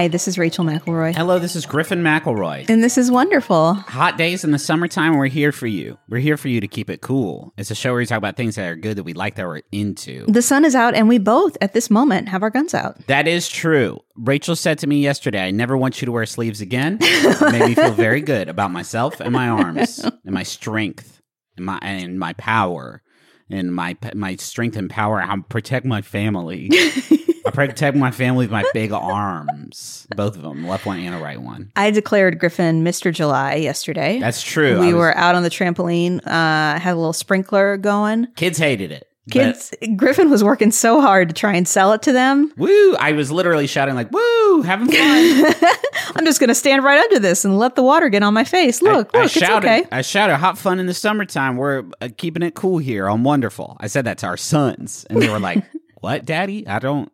Hi, this is Rachel McElroy. Hello, this is Griffin McElroy. And this is wonderful. Hot days in the summertime, we're here for you. We're here for you to keep it cool. It's a show where we talk about things that are good that we like that we're into. The sun is out, and we both, at this moment, have our guns out. That is true. Rachel said to me yesterday, I never want you to wear sleeves again. It made me feel very good about myself and my arms and my strength and my and my power and my my strength and power. I protect my family. I protect my family with my big arms, both of them, left one and a right one. I declared Griffin Mr. July yesterday. That's true. We was- were out on the trampoline, uh, had a little sprinkler going. kids hated it. But- Kids, Griffin was working so hard to try and sell it to them. Woo! I was literally shouting like, "Woo! Having fun!" I'm just going to stand right under this and let the water get on my face. Look, I, I look, it's shouted, okay. I shouted, "Hot fun in the summertime. We're uh, keeping it cool here. I'm wonderful." I said that to our sons, and they were like, "What, Daddy? I don't."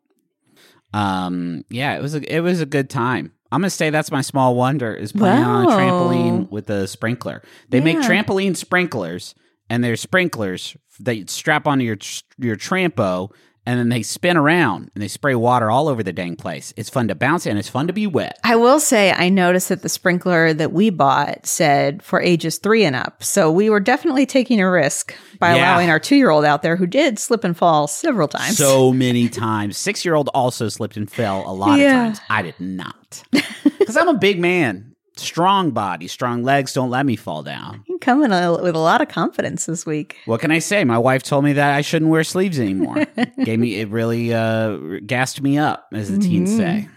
Um. Yeah, it was a it was a good time. I'm gonna say that's my small wonder is playing on a trampoline with a sprinkler. They make trampoline sprinklers, and they're sprinklers that you strap onto your your trampo, and then they spin around and they spray water all over the dang place. It's fun to bounce and it's fun to be wet. I will say, I noticed that the sprinkler that we bought said for ages three and up. So we were definitely taking a risk by Yeah. allowing our two year old out there who did slip and fall several times. so many times. Six year old also slipped and fell a lot Yeah. of times. I did not. Because I'm a big man, strong body, strong legs don't let me fall down. You come in a, with a lot of confidence this week. What can I say? My wife told me that I shouldn't wear sleeves anymore. Gave me it really uh, gassed me up, as the teens Mm-hmm. say.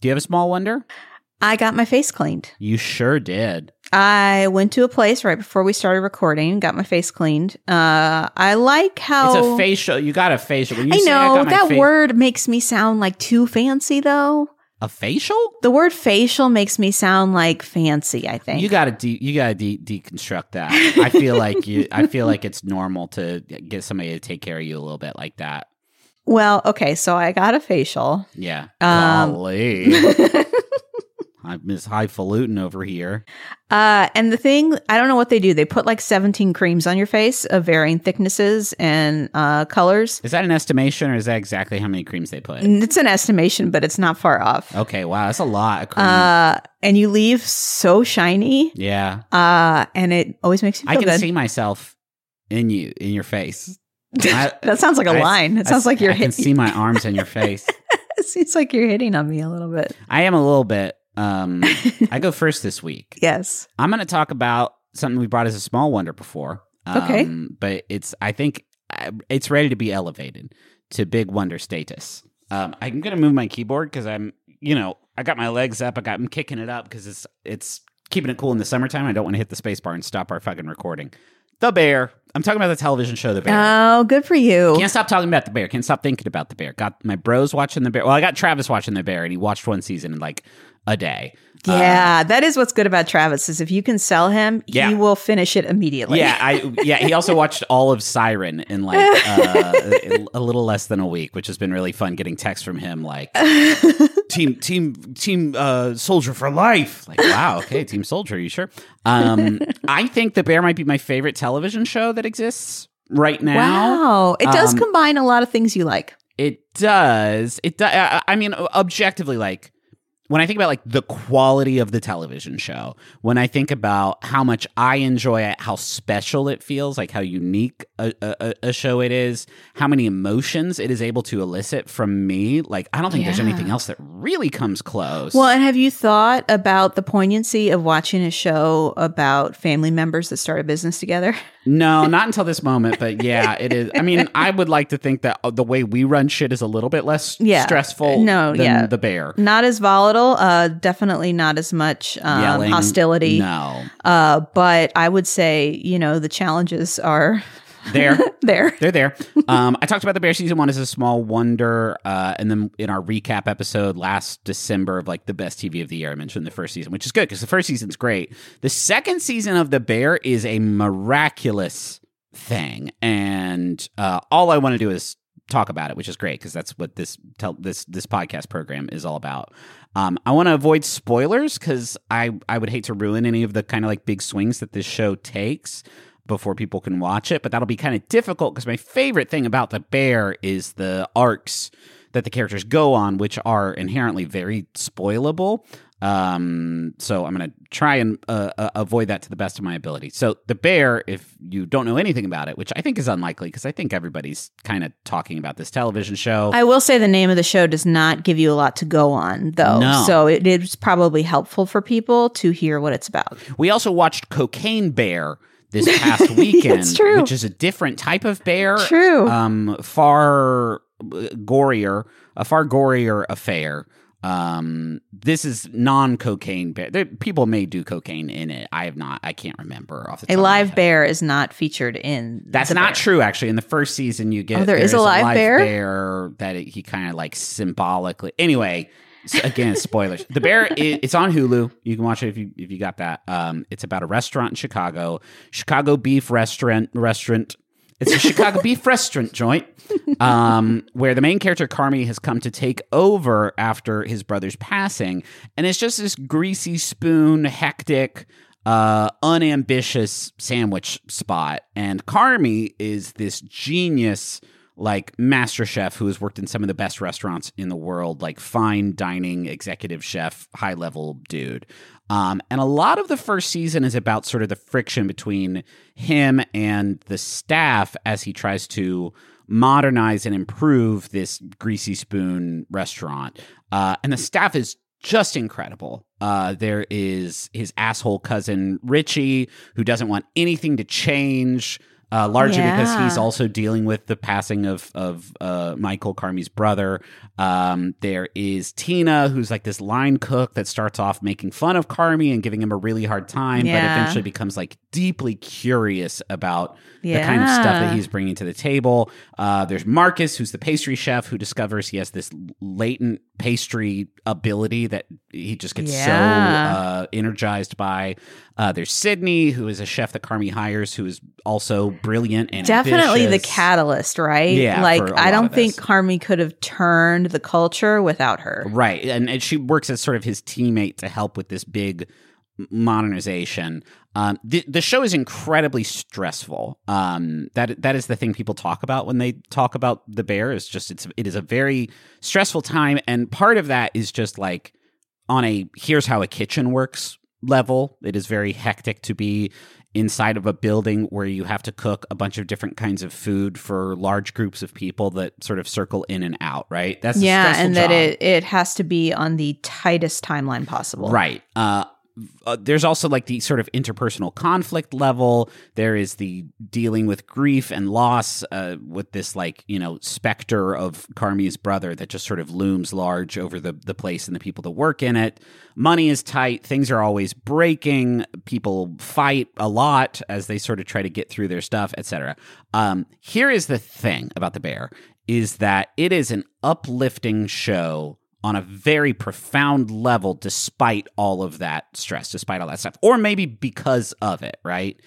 Do you have a small wonder? I got my face cleaned. You sure did. I went to a place right before we started recording, got my face cleaned. Uh, I like how It's a facial. You got a facial. I know my that word makes me sound like too fancy, though. A facial? The word facial makes me sound like fancy. I think You gotta de- you gotta de- deconstruct that. I feel like you. I feel like it's normal to get somebody to take care of you a little bit like that. Well, okay, so I got a facial. Yeah. Um, Golly. I'm Miss Highfalutin over here. Uh, and the thing, I don't know what they do. They put like 17 creams on your face of varying thicknesses and uh, colors. Is that an estimation or is that exactly how many creams they put? It's an estimation, but it's not far off. Okay, wow, that's a lot of cream. Uh, and you leave so shiny. yeah. Uh, and it always makes you I feel can good. see myself in you, in your face. I- that sounds like a I- line. It I- sounds like you're hitting. I can hitting. see my arms in your face. it seems like you're hitting on me a little bit. I am a little bit. Um, I go first this week. Yes. I'm going to talk about something we brought as a small wonder before. Okay. Um, but it's, I think uh, it's ready to be elevated to big wonder status. Um, I'm going to move my keyboard because I'm, you know, I got my legs up. I got, I'm kicking it up because it's, it's keeping it cool in the summertime. I don't want to hit the space bar and stop our fucking recording. The Bear. I'm talking about the television show The Bear. Oh, good for you. Can't stop talking about the bear. Can't stop thinking about the bear. Got my bros watching the bear. Well, I got Travis watching the bear, and he watched one season and like a day. Yeah, that is what's good about Travis is if you can sell him, Yeah. he will finish it immediately. Yeah, I yeah. He also watched all of Siren in like uh, a little less than a week, which has been really fun. Getting texts from him like team team team uh, soldier for life. Like wow, okay, team soldier. You sure? Um, I think the bear might be my favorite television show that exists right now. Wow. It does Um, combine a lot of things you like. It does. It does. I mean, objectively, like when I think about like the quality of the television show, when I think about how much I enjoy it, how special it feels, like how unique a, a, a show it is, how many emotions it is able to elicit from me, like I don't think there's anything else that really comes close. Well, and have you thought about the poignancy of watching a show about family members that start a business together? no, not until this moment, but yeah, it is. I mean, I would like to think that uh, the way we run shit is a little bit less Yeah. stressful. No, than yeah. the bear. Not as volatile, uh, definitely not as much um, hostility. No, Uh, but I would say, you know, the challenges are there. there. They're there. Um, I talked about the Bear season one as a small wonder, uh, and then in our recap episode last December of like the best TV of the year, I mentioned the first season, which is good because the first season's great. The second season of the Bear is a miraculous thing, and uh, all I want to do is talk about it, which is great because that's what this tel- this this podcast program is all about. Um, I want to avoid spoilers because I I would hate to ruin any of the kind of like big swings that this show takes before people can watch it, but that'll be kind of difficult because my favorite thing about the bear is the arcs that the characters go on, which are inherently very spoilable. Um, so I'm going to try and uh, uh, avoid that to the best of my ability. So the bear, if you don't know anything about it, which I think is unlikely because I think everybody's kind of talking about this television show. I will say the name of the show does not give you a lot to go on, though. No. So it is probably helpful for people to hear what it's about. We also watched Cocaine Bear this past weekend, true. which is a different type of bear. True. Um, far uh, gorier, a far gorier affair. Um, this is non-cocaine bear. There, people may do cocaine in it. I have not. I can't remember off the top A of my live bear is not featured in. That's not Bear. true. Actually, in the first season, you get Oh, there is a live bear? bear that it, he kind of like symbolically. Anyway, again, spoilers. The bear. It, it's on Hulu. You can watch it if you if you got that. Um, it's about a restaurant in Chicago, Chicago beef restaurant restaurant. It's a Chicago beef restaurant joint, um, where the main character Carmy has come to take over after his brother's passing, and it's just this greasy spoon, hectic, uh, unambitious sandwich spot. And Carmy is this genius, like master chef who has worked in some of the best restaurants in the world, like fine dining executive chef, high level dude. Um, and a lot of the first season is about sort of the friction between him and the staff as he tries to modernize and improve this greasy spoon restaurant. Uh, and the staff is just incredible. Uh, there is his asshole cousin Richie, who doesn't want anything to change. Uh, largely because he's also dealing with the passing of of uh, Michael Carmy's brother. Um, there is Tina, who's like this line cook that starts off making fun of Carmy and giving him a really hard time, but eventually becomes like deeply curious about the kind of stuff that he's bringing to the table. Uh, there's Marcus, who's the pastry chef, who discovers he has this latent pastry ability that he just gets so uh, energized by. Uh, there's Sydney, who is a chef that Carmy hires, who is also brilliant and Definitely the catalyst, right? Yeah, Like, I don't think this. Carmy could have turned the culture without her. Right. And, and she works as sort of his teammate to help with this big modernization. Um, the, the show is incredibly stressful. Um, that that is the thing people talk about when they talk about the bear. Is just it's it is a very stressful time, and part of that is just like on a here's how a kitchen works level. It is very hectic to be inside of a building where you have to cook a bunch of different kinds of food for large groups of people that sort of circle in and out. Right. That's a yeah, and that job. it it has to be on the tightest timeline possible. Right. Uh, uh, there's also like the sort of interpersonal conflict level. There is the dealing with grief and loss uh, with this like you know specter of Carmy's brother that just sort of looms large over the the place and the people that work in it. Money is tight. Things are always breaking. People fight a lot as they sort of try to get through their stuff, etc. Um, here is the thing about the bear is that it is an uplifting show on a very profound level despite all of that stress, despite all that stuff, or maybe because of it, right?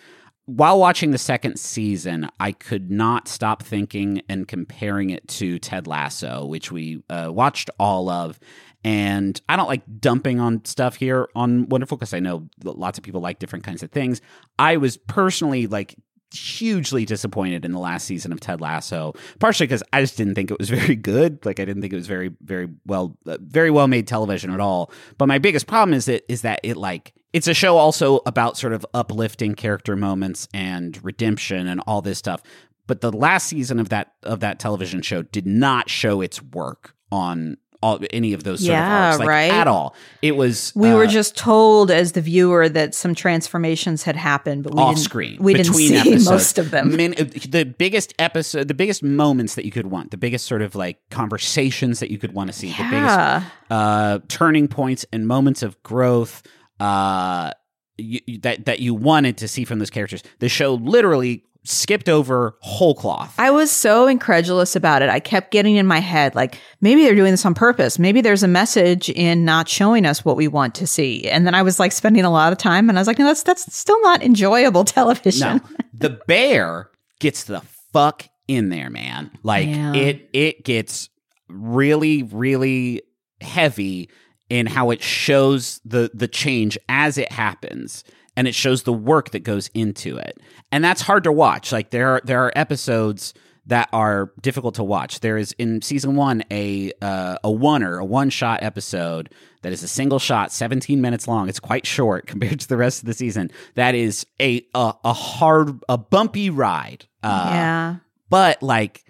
While watching the second season, I could not stop thinking and comparing it to Ted Lasso, which we uh, watched all of. And I don't like dumping on stuff here on Wonderful because I know lots of people like different kinds of things. I was personally like hugely disappointed in the last season of Ted Lasso, partially because I just didn't think it was very good. Like I didn't think it was very, very well, uh, very well made television at all. But my biggest problem is that is that it like it's a show also about sort of uplifting character moments and redemption and all this stuff. But the last season of that of that television show did not show its work on all any of those sort Yeah, of arcs, like, right. at all. It was We uh, were just told as the viewer that some transformations had happened, but we off didn't, screen We didn't see episodes. most of them. Min- the biggest episode, the biggest moments that you could want, the biggest sort of like conversations that you could want to see, the biggest uh, turning points and moments of growth uh, you- that that you wanted to see from those characters. The show literally skipped over whole cloth. I was so incredulous about it. I kept getting in my head, like, maybe they're doing this on purpose. Maybe there's a message in not showing us what we want to see. And then I was like spending a lot of time and I was like, no, that's, that's still not enjoyable television. No, the bear gets the fuck in there, man. Like Yeah. it, it gets really, really heavy in how it shows the the change as it happens, and it shows the work that goes into it, and that's hard to watch. Like there are there are episodes that are difficult to watch. There is in season one a uh, a oneer, a one shot episode that is a single shot, 17 minutes long. It's quite short compared to the rest of the season. That is a a, a hard, a bumpy ride. Uh, yeah. But like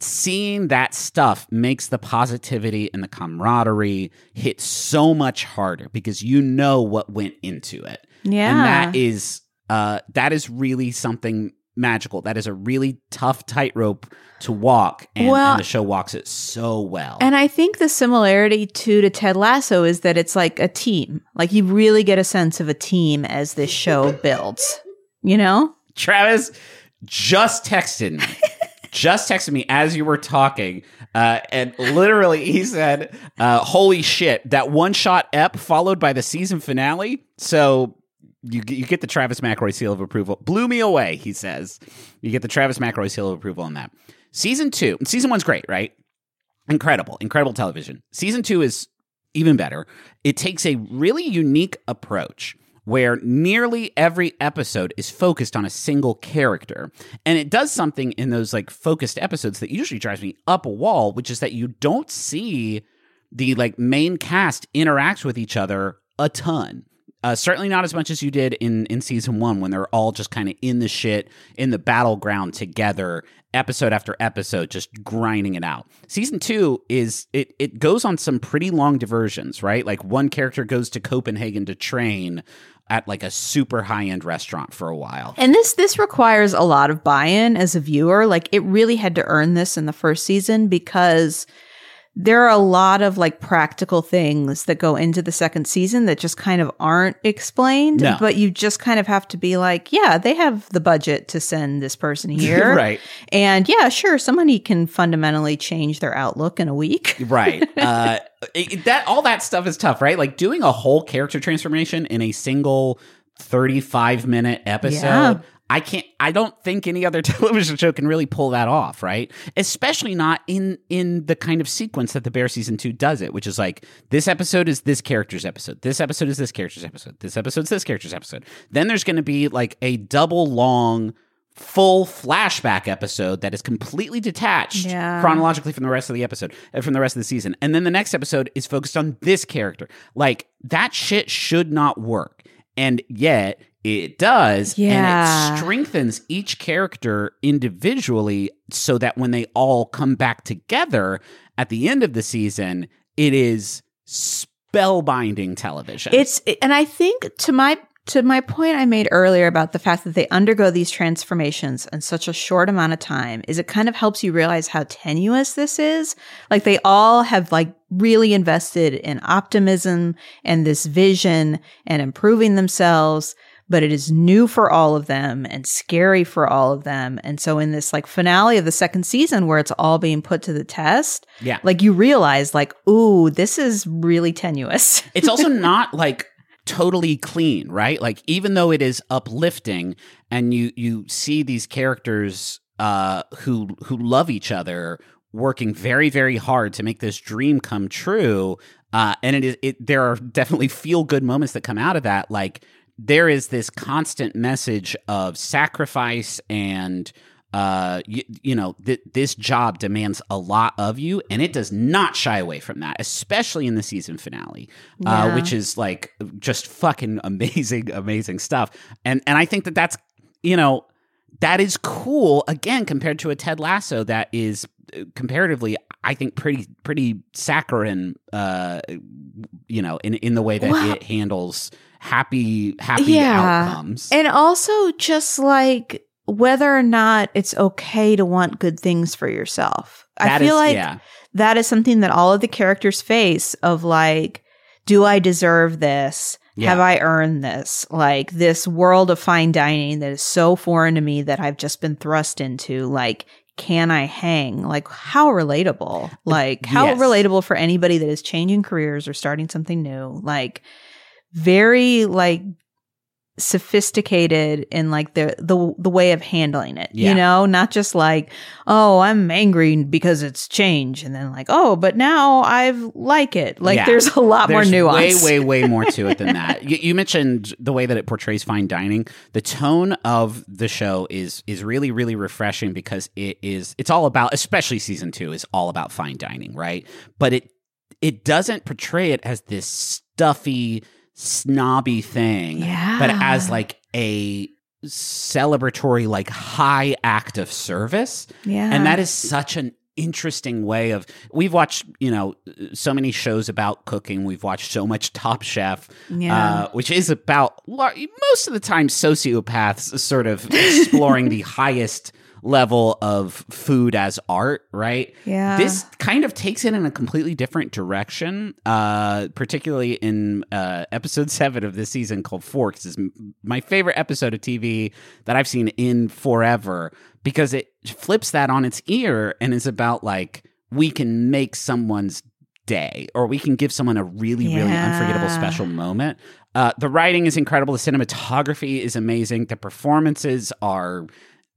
seeing that stuff makes the positivity and the camaraderie hit so much harder because you know what went into it. Yeah. And that is uh that is really something magical. That is a really tough tightrope to walk and, Well- and the show walks it so well. And I think the similarity to to Ted Lasso is that it's like a team. Like you really get a sense of a team as this show builds. You know? Travis just texted me. just texted me as you were talking, uh, and literally he said, uh, "Holy shit! That one shot ep followed by the season finale." So you you get the Travis McElroy seal of approval. Blew me away. He says you get the Travis McElroy seal of approval on that. Season two, season one's great, right? Incredible, incredible television. Season two is even better. It takes a really unique approach where nearly every episode is focused on a single character. And it does something in those like focused episodes that usually drives me up a wall, which is that you don't see the like main cast interact with each other a ton. Uh, certainly not as much as you did in in season one when they're all just kind of in the shit in the battleground together episode after episode just grinding it out. Season two is it it goes on some pretty long diversions right? Like one character goes to copenhagen to train at like a super high-end restaurant for a while. And this this requires a lot of buy-in as a viewer. Like it really had to earn this in the first season because there are a lot of like practical things that go into the second season that just kind of aren't explained. No. But you just kind of have to be like, yeah, they have the budget to send this person here. right And yeah, sure, somebody can fundamentally change their outlook in a week. right uh it- that all that stuff is tough right like doing a whole character transformation in a single 35 minute episode Yeah. I can't I don't think any other television show can really pull that off, right? Especially not in in the kind of sequence that the Bear season 2 does it, which is like this episode is this character's episode. This episode is this character's episode. This episode's this character's episode. Then there's going to be like a double long full flashback episode that is completely detached Yeah. chronologically from the rest of the episode uh, from the rest of the season and then the next episode is focused on this character like that shit should not work and yet it does Yeah. and it strengthens each character individually so that when they all come back together at the end of the season it is spellbinding television It's and I think to my to my point I made earlier about the fact that they undergo these transformations in such a short amount of time is it kind of helps you realize how tenuous this is. Like they all have like really invested in optimism and this vision and improving themselves, but it is new for all of them and scary for all of them. And so in this like finale of the second season where it's all being put to the test, yeah like you realize like, ooh, this is really tenuous. it's also not like totally clean, right? Like even though it is uplifting and you you see these characters uh who who love each other working very very hard to make this dream come true uh and it is it there are definitely feel good moments that come out of that like there is this constant message of sacrifice and uh you, you know th- this job demands a lot of you and it does not shy away from that especially in the season finale uh which is like just fucking amazing amazing stuff. And and i think that that's you know that is cool again compared to a ted lasso that is uh, comparatively i think pretty pretty saccharine uh you know in in the way that it handles happy happy Yeah. outcomes And also just like whether or not it's okay to want good things for yourself. I feel is- like yeah that is something that all of the characters face of like, do I deserve this? Yeah. Have I earned this? Like this world of fine dining that is so foreign to me that I've just been thrust into. Like, can I hang? Like, how relatable? Like, how Yes. relatable for anybody that is changing careers or starting something new? Like, very like sophisticated in like the the the way of handling it. Yeah. You know, not just like, oh, I'm angry because it's change, and then like, oh, but now I've like it. Like, Yeah. there's a lot There's more nuance. Way, way, way more to it than that. You, you mentioned the way that it portrays fine dining. The tone of the show is is really, really refreshing because it is. It's all about, especially season two, is all about fine dining, right? But it it doesn't portray it as this stuffy, snobby thing, Yeah. but as like a celebratory, like high act of service. yeah, And that is such an interesting way of we've watched you know so many shows about cooking we've watched so much top chef Yeah. uh, which is about most of the time sociopaths sort of exploring the highest level of food as art right? Yeah. this kind of takes it in a completely different direction uh particularly in uh episode 7 of this season called forks is m- my favorite episode of tv that i've seen in forever because it flips that on its ear and is about like we can make someone's day or we can give someone a really really unforgettable special moment. Uh, the writing is incredible. The cinematography is amazing. The performances are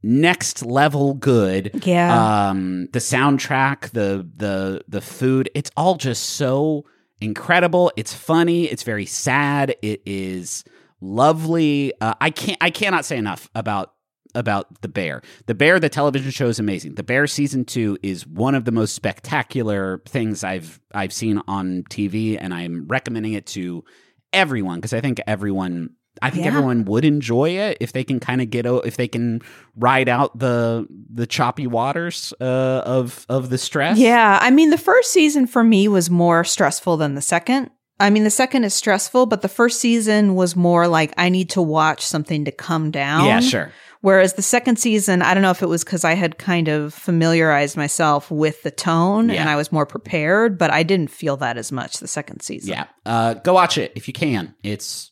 next level good. Yeah. um the soundtrack the the the food it's all just so incredible. It's funny. It's very sad. It is lovely. Uh, i can't i cannot say enough about about the bear. The bear the television show is amazing. The bear season 2 is one of the most spectacular things i've i've seen on tv and i'm recommending it to everyone because i think everyone I think Yeah. everyone would enjoy it if they can kind of get if they can ride out the the choppy waters uh, of of the stress. Yeah, I mean, the first season for me was more stressful than the second. I mean, the second is stressful, but the first season was more like I need to watch something to come down. yeah, sure. Whereas the second season, I don't know if it was because I had kind of familiarized myself with the tone Yeah. and I was more prepared, but I didn't feel that as much the second season. Yeah, uh, go watch it if you can. It's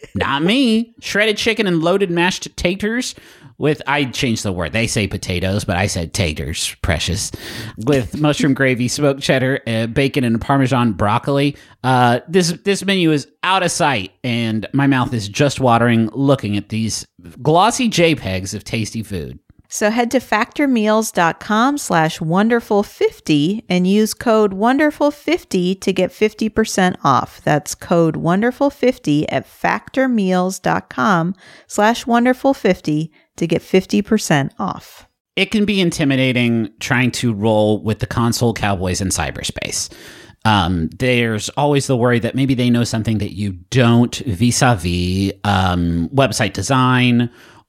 Not me. Shredded chicken and loaded mashed taters with I changed the word. They say potatoes, but I said taters, precious. With mushroom gravy, smoked cheddar, uh, bacon, and parmesan broccoli. Uh, this this menu is out of sight, and my mouth is just watering looking at these glossy JPEGs of tasty food. So head to factormeals.com slash wonderful50 and use code wonderful50 to get 50% off. That's code wonderful50 at factormeals.com slash wonderful50 to get 50% off. it can be intimidating trying to roll with the console cowboys in cyberspace. Um, there's always the worry that maybe they know something that you don't vis-a-vis um, website design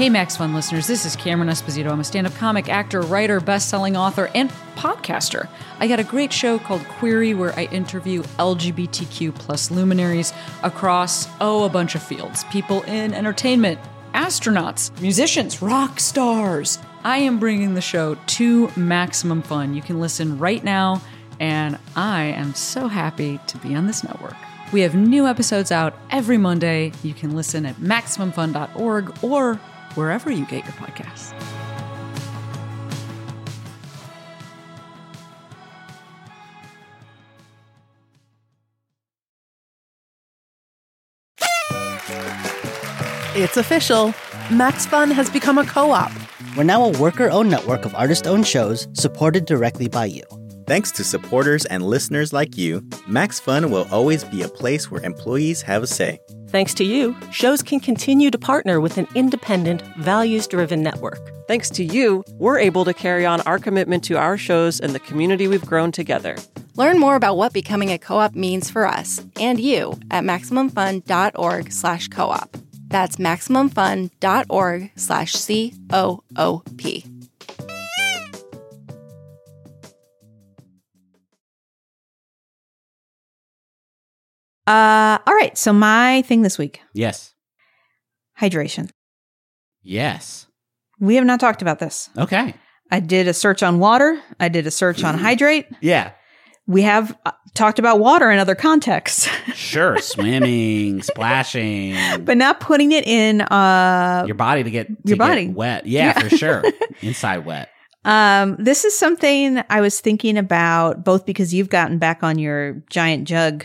Hey, Max Fun listeners, this is Cameron Esposito. I'm a stand up comic, actor, writer, best selling author, and podcaster. I got a great show called Queery where I interview LGBTQ plus luminaries across, oh, a bunch of fields people in entertainment, astronauts, musicians, rock stars. I am bringing the show to maximum fun. You can listen right now, and I am so happy to be on this network. We have new episodes out every Monday. You can listen at MaximumFun.org or wherever you get your podcasts. It's official. Max Fun has become a co op. We're now a worker owned network of artist owned shows supported directly by you. Thanks to supporters and listeners like you, Max Fun will always be a place where employees have a say. Thanks to you, shows can continue to partner with an independent, values driven network. Thanks to you, we're able to carry on our commitment to our shows and the community we've grown together. Learn more about what becoming a co-op means for us and you at MaximumFun.org slash co-op. That's MaximumFun.org Uh, all right. So my thing this week, Yes. hydration. Yes. We have not talked about this. Okay. I did a search on water. I did a search on hydrate. Yeah. We have uh, talked about water in other contexts, Sure. Swimming, splashing. but not putting it in. Uh, your body to get to Your get body. wet. Yeah, for sure. Inside wet. um, this is something I was thinking about both because you've gotten back on your giant jug,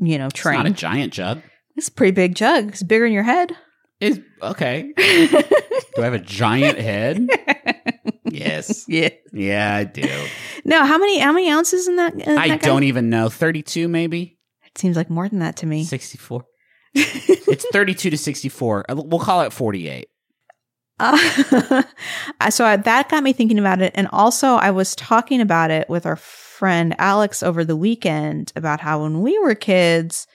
you know, It's not a giant jug. it's a pretty big jug. It's bigger than your head. Is okay. Do I have a giant head? yes. Yeah. Yeah, I do. No, how many how many ounces in that? in I that don't even know. 32 maybe? It seems like more than that to me. 64. it's 32 to 64. Uh, We'll call it 48. Uh, so I, that got me thinking about it, and also I was talking about it with our friend Alex over the weekend about how when we were kids,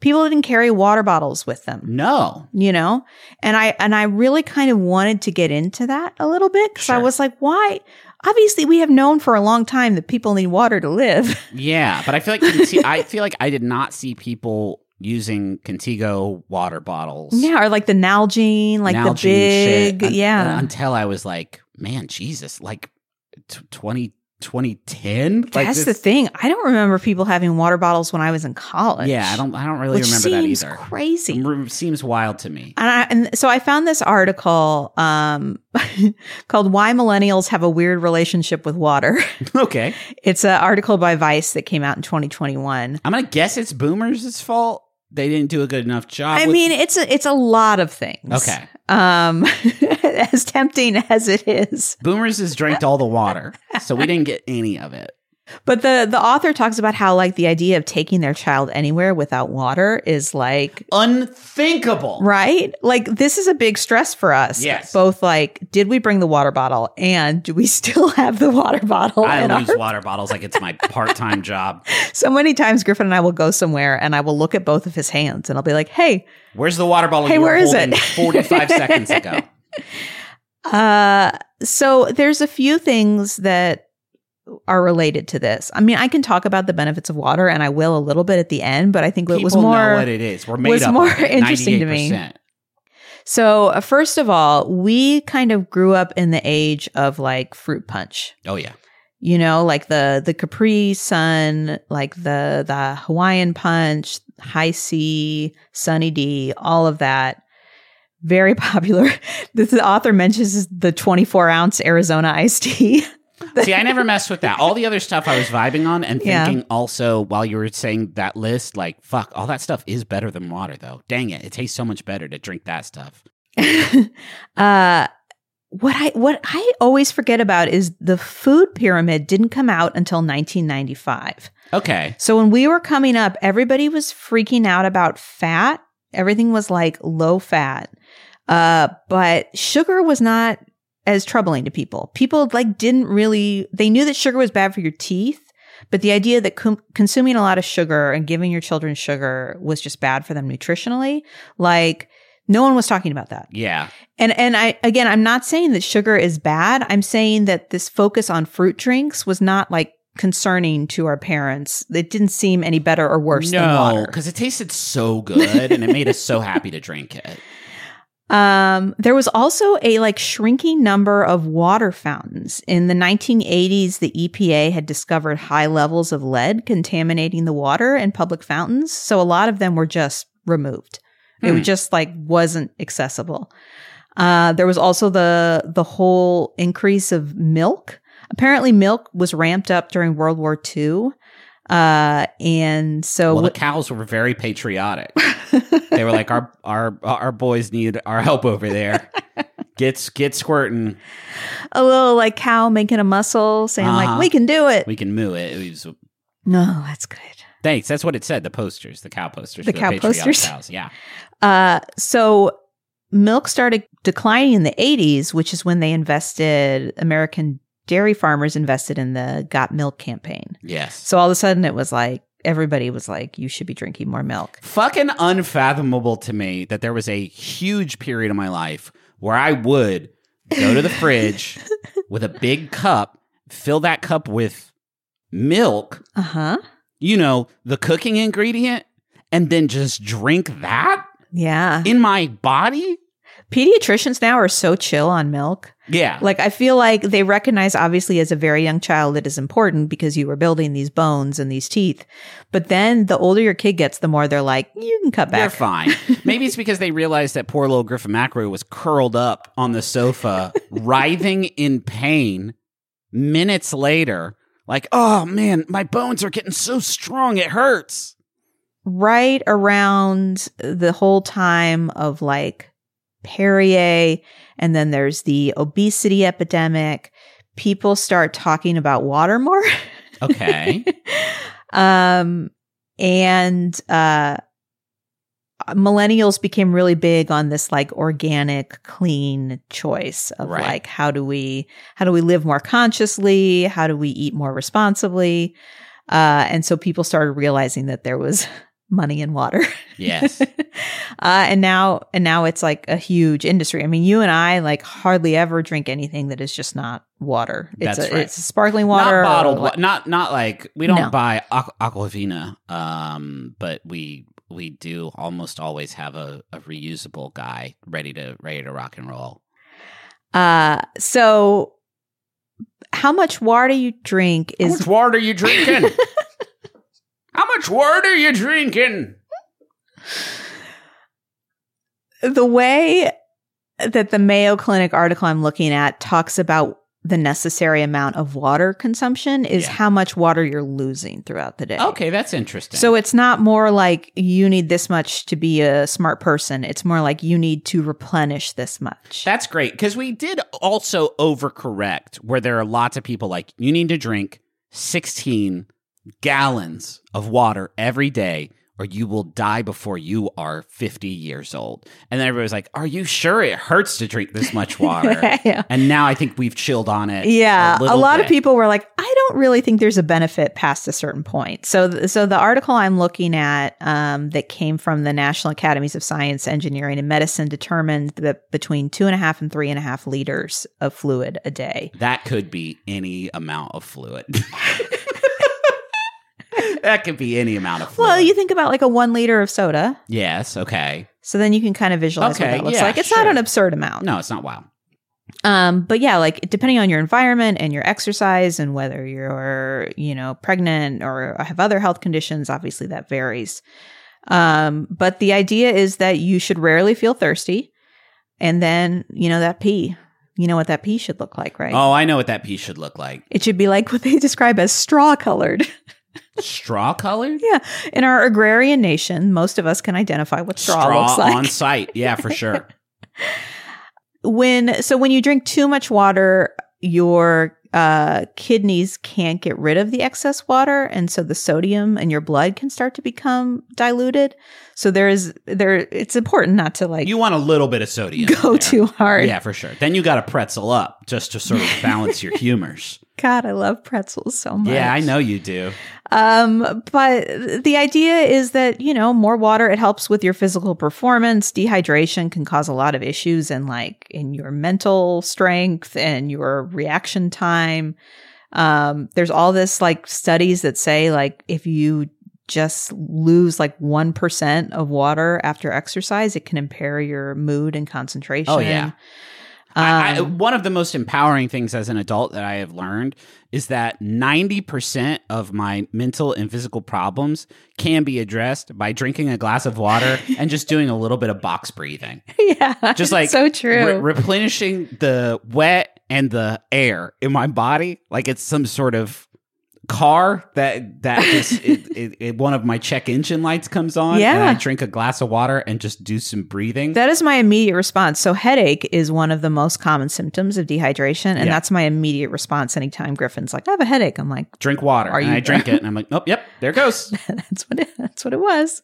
people didn't carry water bottles with them. No. You know, and I and I really kind of wanted to get into that a little bit because I was like, why? Obviously, we have known for a long time that people need water to live. Yeah, but I feel like Conti- I feel like I did not see people using Contigo water bottles. yeah, or like the Nalgene, like Nalgene the big, shit, un- yeah. Until I was like, man, Jesus, like t- 20, 2010? Like That's the thing. I don't remember people having water bottles when I was in college. Yeah, I don't. I don't really which remember that seems either. Crazy. It seems wild to me. And, I, and so I found this article um, called "Why Millennials Have a Weird Relationship with Water." okay, It's an article by Vice that came out in 2021. I'm gonna guess it's boomers' fault. They didn't do a good enough job. I with- mean, it's a, it's a lot of things. Okay. Um, as tempting as it is, boomers has drank all the water, so we didn't get any of it. But the the author talks about how like the idea of taking their child anywhere without water is like Unthinkable. right like this is a big stress for us Yes. both like did we bring the water bottle and do we still have the water bottle I lose our- water bottles like it's my part-time job. so many times griffin and i will go somewhere and i will look at both of his hands and i'll be like hey Where's the water bottle Hey, you were where is holding it? 45 seconds ago? uh so there's a few things that are related to this. I mean i can talk about the benefits of water and i will a little bit at the end but i think it was more know what it is. We're made was up more interesting to me. so uh, first of all we kind of grew up in the age of like fruit punch. Oh yeah. you know like the the capri sun like the the hawaiian punch high c sunny d all of that. Very popular. The author mentions the 24 ounce arizona iced tea See, I never messed with that. All the other stuff I was vibing on and Yeah. thinking also while you were saying that list, like, fuck, all that stuff is better than water, though. Dang it. It tastes so much better to drink that stuff. uh what I what I always forget about is the food pyramid didn't come out until 1995. Okay. So when we were coming up, everybody was freaking out about fat. Everything was like low fat. Uh, but sugar was not as troubling to people. People like didn't really, they knew that sugar was bad for your teeth, but the idea that com- consuming a lot of sugar and giving your children sugar was just bad for them nutritionally, like No one was talking about that. Yeah. And and I again, I'm not saying that sugar is bad. I'm saying that this focus on fruit drinks was not like concerning to our parents. It didn't seem any better or worse than No, water. because it tasted so good and it made us so happy to drink it. Um, there was also a like shrinking number of water fountains. In the 1980s, the EPA had discovered high levels of lead contaminating the water in public fountains. So a lot of them were just removed. It Hmm. just like wasn't accessible. Uh, there was also the the whole increase of milk. Apparently, milk was ramped up during World War II. Uh, and so Well, the cows were very patriotic. they were like, "Our our our boys need our help over there. Get get squirting. a little like cow making a muscle, saying Uh-huh. like, "We can do it." We can moo it." It was no, that's good. thanks. That's what it said. The posters, the cow posters, The cow patriotic posters? Cows. Yeah. Uh, so milk started declining in the 80s, which is when they invested, American dairy farmers invested in the Got Milk campaign. Yes. So all of a sudden it was like, everybody was like, you should be drinking more milk. fucking unfathomable to me that there was a huge period of my life where I would go to the fridge with a big cup, fill that cup with milk, Uh huh. you know, the cooking ingredient, and then just drink that Yeah. in my body. Pediatricians now are so chill on milk. Yeah. Like, I feel like they recognize, obviously, as a very young child, it is important because you were building these bones and these teeth. But then the older your kid gets, the more they're like, you can cut They're back. fine. Maybe it's because they realized that poor little Griffin McElroy was curled up on the sofa, writhing in pain. Minutes later, like, oh man, my bones are getting so strong, it hurts. right around the whole time of like Perrier, and then there's the obesity epidemic. People start talking about water more. Okay. um, and uh, millennials became really big on this like organic, clean choice of Right. like how do we how do we live more consciously? How do we eat more responsibly? Uh, and so people started realizing that there was money and water. yes. uh, and now and now it's like a huge industry. I mean, you and I like hardly ever drink anything that is just not water. It's That's a, right. it's sparkling water, Not bottled or not not like we don't No. buy aqu- aquafina, um, but we we do almost always have a, a reusable guy ready to ready to rock and roll. Uh, so how much water do you drink How is much water are you drinking? How much water are you drinking? the way that the Mayo Clinic article I'm looking at talks about the necessary amount of water consumption is Yeah. how much water you're losing throughout the day. Okay, that's interesting. So it's not more like you need this much to be a smart person. It's more like you need to replenish this much. That's great because we did also overcorrect where there are lots of people like you need to drink 16 gallons of water every day or you will die before you are 50 years old. And then everybody's like, Are you sure it hurts to drink this much water? Yeah. And now I think we've chilled on it. Yeah, a, little lot of people were like, "I don't really think there's a benefit past a certain point." So, th- so the article I'm looking at um, that came from the National Academies of Science, Engineering, and Medicine determined that between two and a half and three and a half liters of fluid a day. That could be any amount of fluid. that could be any amount of fluid. Well, you think about like a one liter of soda, yes, okay. so then you can kind of visualize Okay, what that looks yeah, like. It's sure. not an absurd amount. No, it's not wow. Um, but yeah, like depending on your environment and your exercise and whether you're, you know, pregnant or have other health conditions, obviously that varies. Um, but the idea is that you should rarely feel thirsty. And then, you know, that pee, you know what that pee should look like, right? Oh, I know what that pee should look like. It should be like what they describe as straw colored. Straw colored? yeah. In our agrarian nation, most of us can identify what straw, looks like. on site. Yeah, for sure. when so when you drink too much water your uh, kidneys can't get rid of the excess water and so the sodium in your blood can start to become diluted so there is there it's important not to like You want a little bit of sodium. go too hard Yeah, for sure. Then you got to pretzel up just to sort of balance your humors. God, I love pretzels so much. Yeah, I know you do. Um, but the idea is that, you know, more water, it helps with your physical performance. Dehydration can cause a lot of issues in like in your mental strength and your reaction time. Um, there's all this like studies that say like if you just lose like 1% of water after exercise, it can impair your mood and concentration. Oh, yeah. I, I, Um, one of the most empowering things as an adult that I have learned is that 90% of my mental and physical problems can be addressed by drinking a glass of water and just doing a little bit of box breathing. yeah. Just like so true. re- replenishing the wet and the air in my body like it's some sort of car that that just it, it, it- one of my check engine lights comes on and Yeah. I drink a glass of water and just do some breathing. That is my immediate response. So headache is one of the most common symptoms of dehydration, and Yeah. that's my immediate response anytime Griffin's like, "I have a headache." I'm like, drink water Are and you- I drink it and I'm like, "Oh, yep, there it goes." "That's what it, that's what it was."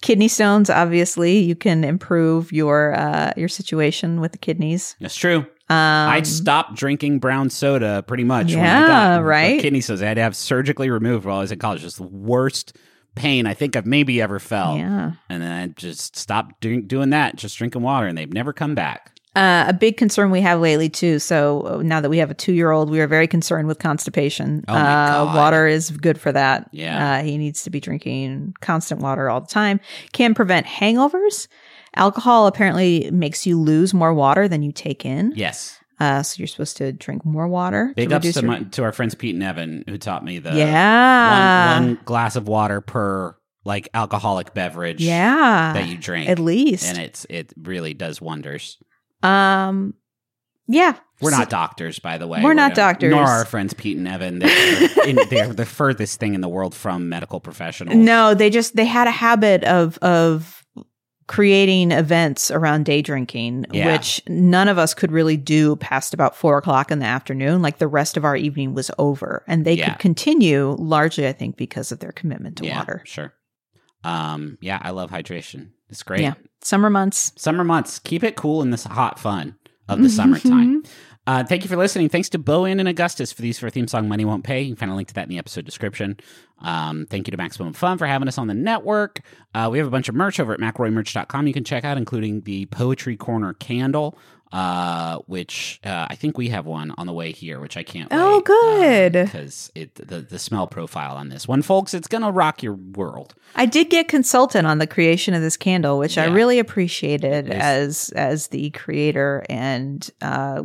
Kidney stones, obviously, you can improve your uh, your situation with the kidneys. That's true. Um, I'd stopped drinking brown soda pretty much. when I Yeah, got right? Kidney stones. I had to have surgically removed while I was in college. Just the worst pain I think I've maybe ever felt. yeah. And then I just stopped doing, doing that, just drinking water, and they've never come back. Uh, a big concern we have lately too. So now that we have a two-year-old, we are very concerned with constipation. Oh uh, Water is good for that. Yeah. uh, he needs to be drinking constant water all the time. Can prevent hangovers. Alcohol apparently makes you lose more water than you take in. Yes. Uh, so you're supposed to drink more water. Big to ups to, your- my, to our friends Pete and Evan who taught me the yeah, one, one glass of water per like alcoholic beverage yeah, that you drink. at least. and it's it really does wonders. um, yeah, We're So- not doctors, by the way. We're not doctors. Nor are our friends Pete and Evan. They're, in, they're the furthest thing in the world from medical professionals. No, they just they had a habit of of creating events around day drinking, Yeah. which none of us could really do past about four o'clock in the afternoon. Like the rest of our evening was over, and they Yeah. could continue largely, I think, because of their commitment to yeah, water. Sure. Um, yeah, I love hydration. It's great. Yeah, summer months. Summer months. Keep it cool in this hot fun of Mm-hmm. the summertime. Uh, thank you for listening. Thanks to bo en and Augustus for these for theme song Money Won't Pay. You can find a link to that in the episode description. Um, thank you to Maximum Fun for having us on the network. Uh, we have a bunch of merch over at McElroyMerch.com you can check out, including the Poetry Corner candle, uh, which uh, I think we have one on the way here, which I can't Oh, wait, good. Because it the, the smell profile on this one, folks, it's going to rock your world. I did get consultant on the creation of this candle, which I really appreciated as as the creator and uh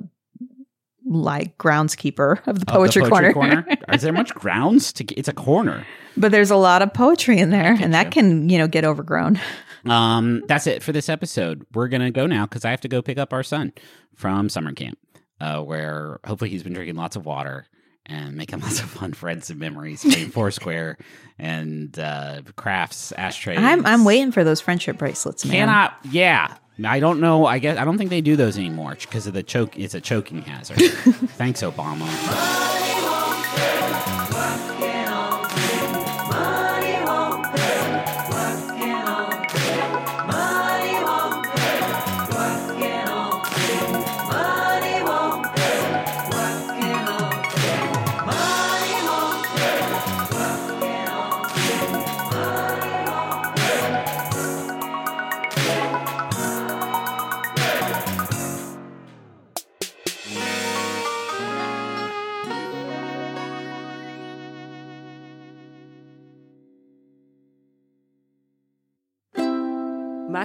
like groundskeeper of the Of the poetry, corner. Is there much grounds to? It's a corner. but there's a lot of poetry in there, and that can you know get overgrown. Um, that's it for this episode. We're gonna go now because I have to go pick up our son from summer camp, uh, where hopefully he's been drinking lots of water and making lots of fun friends and memories, playing Foursquare and uh, crafts, ashtrays. I'm I'm waiting for those friendship bracelets, man. Cannot. Yeah, I don't know. I guess I don't think they do those anymore because of the choke. It's a choking hazard. Thanks, Obama.